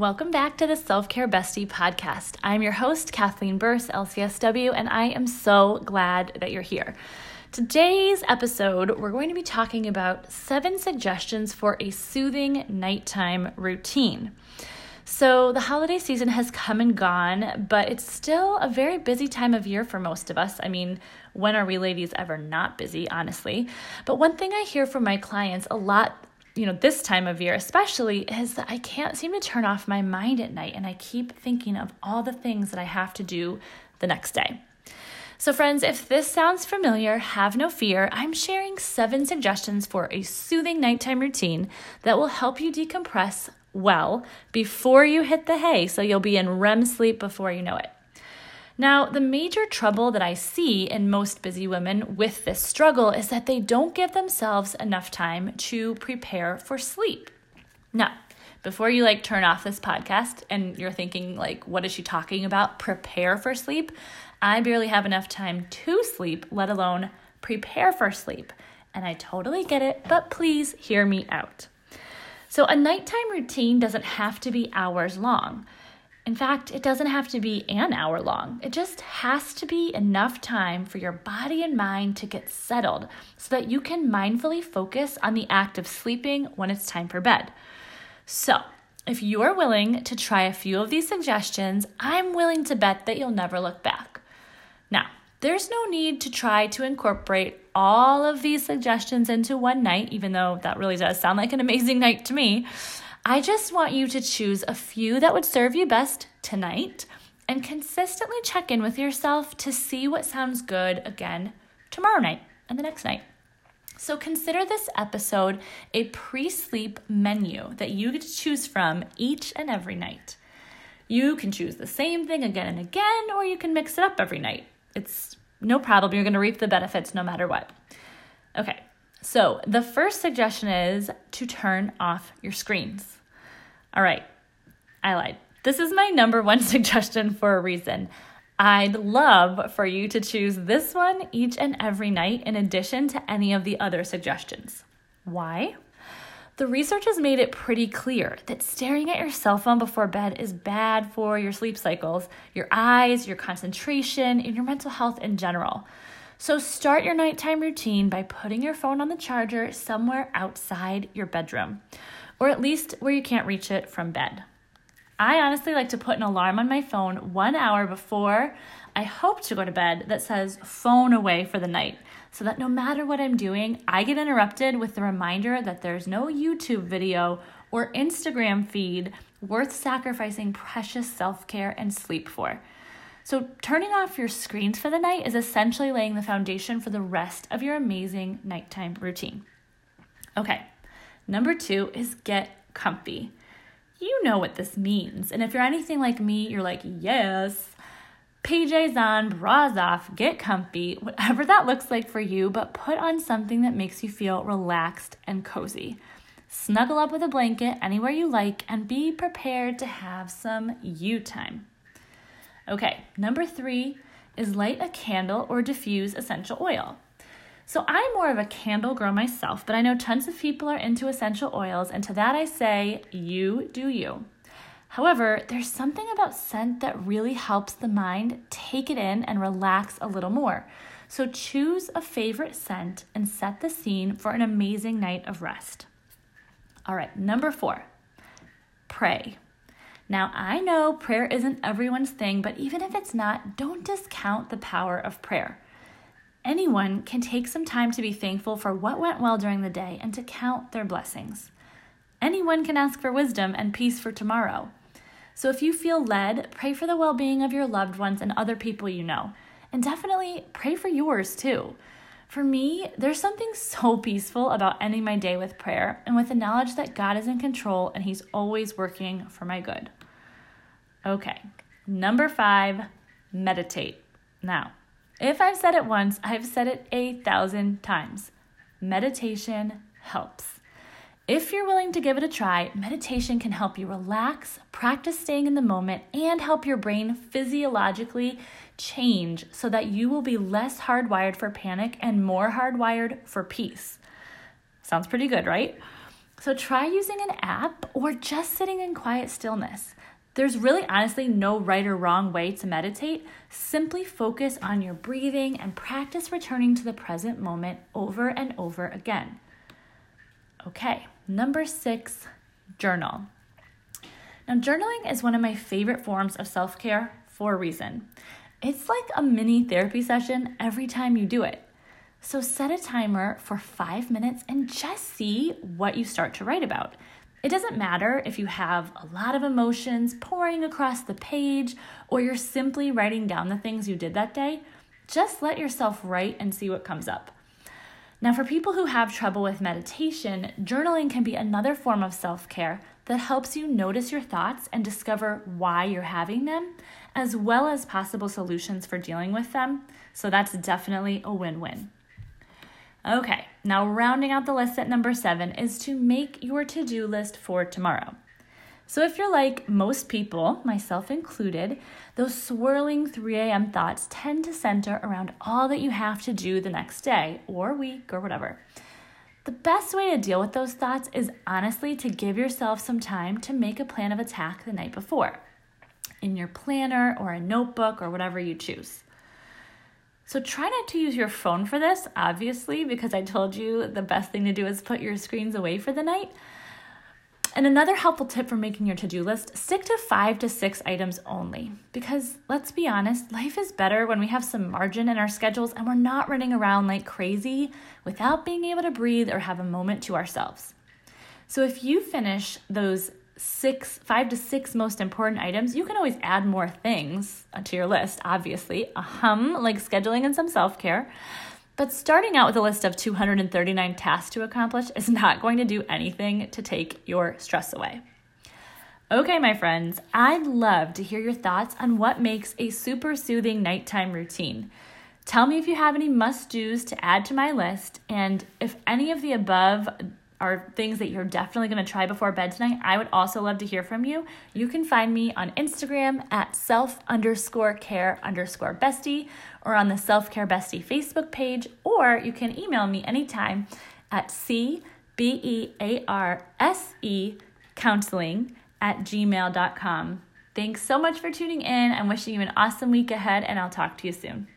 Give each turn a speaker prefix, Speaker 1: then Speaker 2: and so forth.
Speaker 1: Welcome back to the Self Care Bestie podcast. I'm your host, Kathleen Bearse, LCSW, and I am so glad that you're here. Today's episode, we're going to be talking about seven suggestions for a soothing nighttime routine. So, the holiday season has come and gone, but it's still a very busy time of year for most of us. I mean, when are we ladies ever not busy, honestly? But one thing I hear from my clients a lot you know, this time of year especially, is that I can't seem to turn off my mind at night and I keep thinking of all the things that I have to do the next day. So, friends, if this sounds familiar, have no fear. I'm sharing seven suggestions for a soothing nighttime routine that will help you decompress well before you hit the hay so you'll be in REM sleep before you know it. Now, the major trouble that I see in most busy women with this struggle is that they don't give themselves enough time to prepare for sleep. Now, before you like turn off this podcast and you're thinking like what is she talking about? Prepare for sleep? I barely have enough time to sleep, let alone prepare for sleep. And I totally get it, but please hear me out. So, a nighttime routine doesn't have to be hours long. In fact, it doesn't have to be an hour long. It just has to be enough time for your body and mind to get settled so that you can mindfully focus on the act of sleeping when it's time for bed. So, if you're willing to try a few of these suggestions, I'm willing to bet that you'll never look back. Now, there's no need to try to incorporate all of these suggestions into one night, even though that really does sound like an amazing night to me. I just want you to choose a few that would serve you best tonight and consistently check in with yourself to see what sounds good again tomorrow night and the next night. So consider this episode a pre sleep menu that you get to choose from each and every night. You can choose the same thing again and again, or you can mix it up every night. It's no problem. You're going to reap the benefits no matter what. Okay, so, the first suggestion is to turn off your screens. All right, I lied. This is my number one suggestion for a reason. I'd love for you to choose this one each and every night in addition to any of the other suggestions. Why? The research has made it pretty clear that staring at your cell phone before bed is bad for your sleep cycles, your eyes, your concentration, and your mental health in general. So start your nighttime routine by putting your phone on the charger somewhere outside your bedroom, or at least where you can't reach it from bed. I honestly like to put an alarm on my phone one hour before I hope to go to bed that says phone away for the night so that no matter what I'm doing, I get interrupted with the reminder that there's no YouTube video or Instagram feed worth sacrificing precious self care and sleep for. So, turning off your screens for the night is essentially laying the foundation for the rest of your amazing nighttime routine. Okay, number two is get comfy. You know what this means. And if you're anything like me, you're like, yes, PJs on, bras off, get comfy, whatever that looks like for you, but put on something that makes you feel relaxed and cozy. Snuggle up with a blanket anywhere you like and be prepared to have some you time. Okay, number three is light a candle or diffuse essential oil. So I'm more of a candle girl myself, but I know tons of people are into essential oils, and to that I say, you do you. However, there's something about scent that really helps the mind take it in and relax a little more. So choose a favorite scent and set the scene for an amazing night of rest. All right, number four, pray. Now, I know prayer isn't everyone's thing, but even if it's not, don't discount the power of prayer. Anyone can take some time to be thankful for what went well during the day and to count their blessings. Anyone can ask for wisdom and peace for tomorrow. So if you feel led, pray for the well being of your loved ones and other people you know. And definitely pray for yours too. For me, there's something so peaceful about ending my day with prayer and with the knowledge that God is in control and He's always working for my good. Okay, number five, meditate. Now, if I've said it once, I've said it a thousand times. Meditation helps. If you're willing to give it a try, meditation can help you relax, practice staying in the moment, and help your brain physiologically change so that you will be less hardwired for panic and more hardwired for peace. Sounds pretty good, right? So try using an app or just sitting in quiet stillness. There's really honestly no right or wrong way to meditate. Simply focus on your breathing and practice returning to the present moment over and over again. Okay, number six, journal. Now, journaling is one of my favorite forms of self care for a reason. It's like a mini therapy session every time you do it. So, set a timer for five minutes and just see what you start to write about. It doesn't matter if you have a lot of emotions pouring across the page or you're simply writing down the things you did that day. Just let yourself write and see what comes up. Now, for people who have trouble with meditation, journaling can be another form of self care that helps you notice your thoughts and discover why you're having them, as well as possible solutions for dealing with them. So, that's definitely a win win. Okay, now rounding out the list at number seven is to make your to do list for tomorrow. So, if you're like most people, myself included, those swirling 3 a.m. thoughts tend to center around all that you have to do the next day or week or whatever. The best way to deal with those thoughts is honestly to give yourself some time to make a plan of attack the night before in your planner or a notebook or whatever you choose. So try not to use your phone for this, obviously, because I told you the best thing to do is put your screens away for the night. And another helpful tip for making your to do list stick to five to six items only. Because let's be honest, life is better when we have some margin in our schedules and we're not running around like crazy without being able to breathe or have a moment to ourselves. So if you finish those six, five to six most important items, you can always add more things uh, to your list, obviously. A hum, like scheduling and some self care. But starting out with a list of 239 tasks to accomplish is not going to do anything to take your stress away. Okay, my friends, I'd love to hear your thoughts on what makes a super soothing nighttime routine. Tell me if you have any must do's to add to my list, and if any of the above are things that you're definitely going to try before bed tonight, I would also love to hear from you. You can find me on Instagram at self underscore care underscore bestie or on the Self Care Bestie Facebook page, or you can email me anytime at c b e a r s e counseling at gmail.com. Thanks so much for tuning in. I'm wishing you an awesome week ahead, and I'll talk to you soon.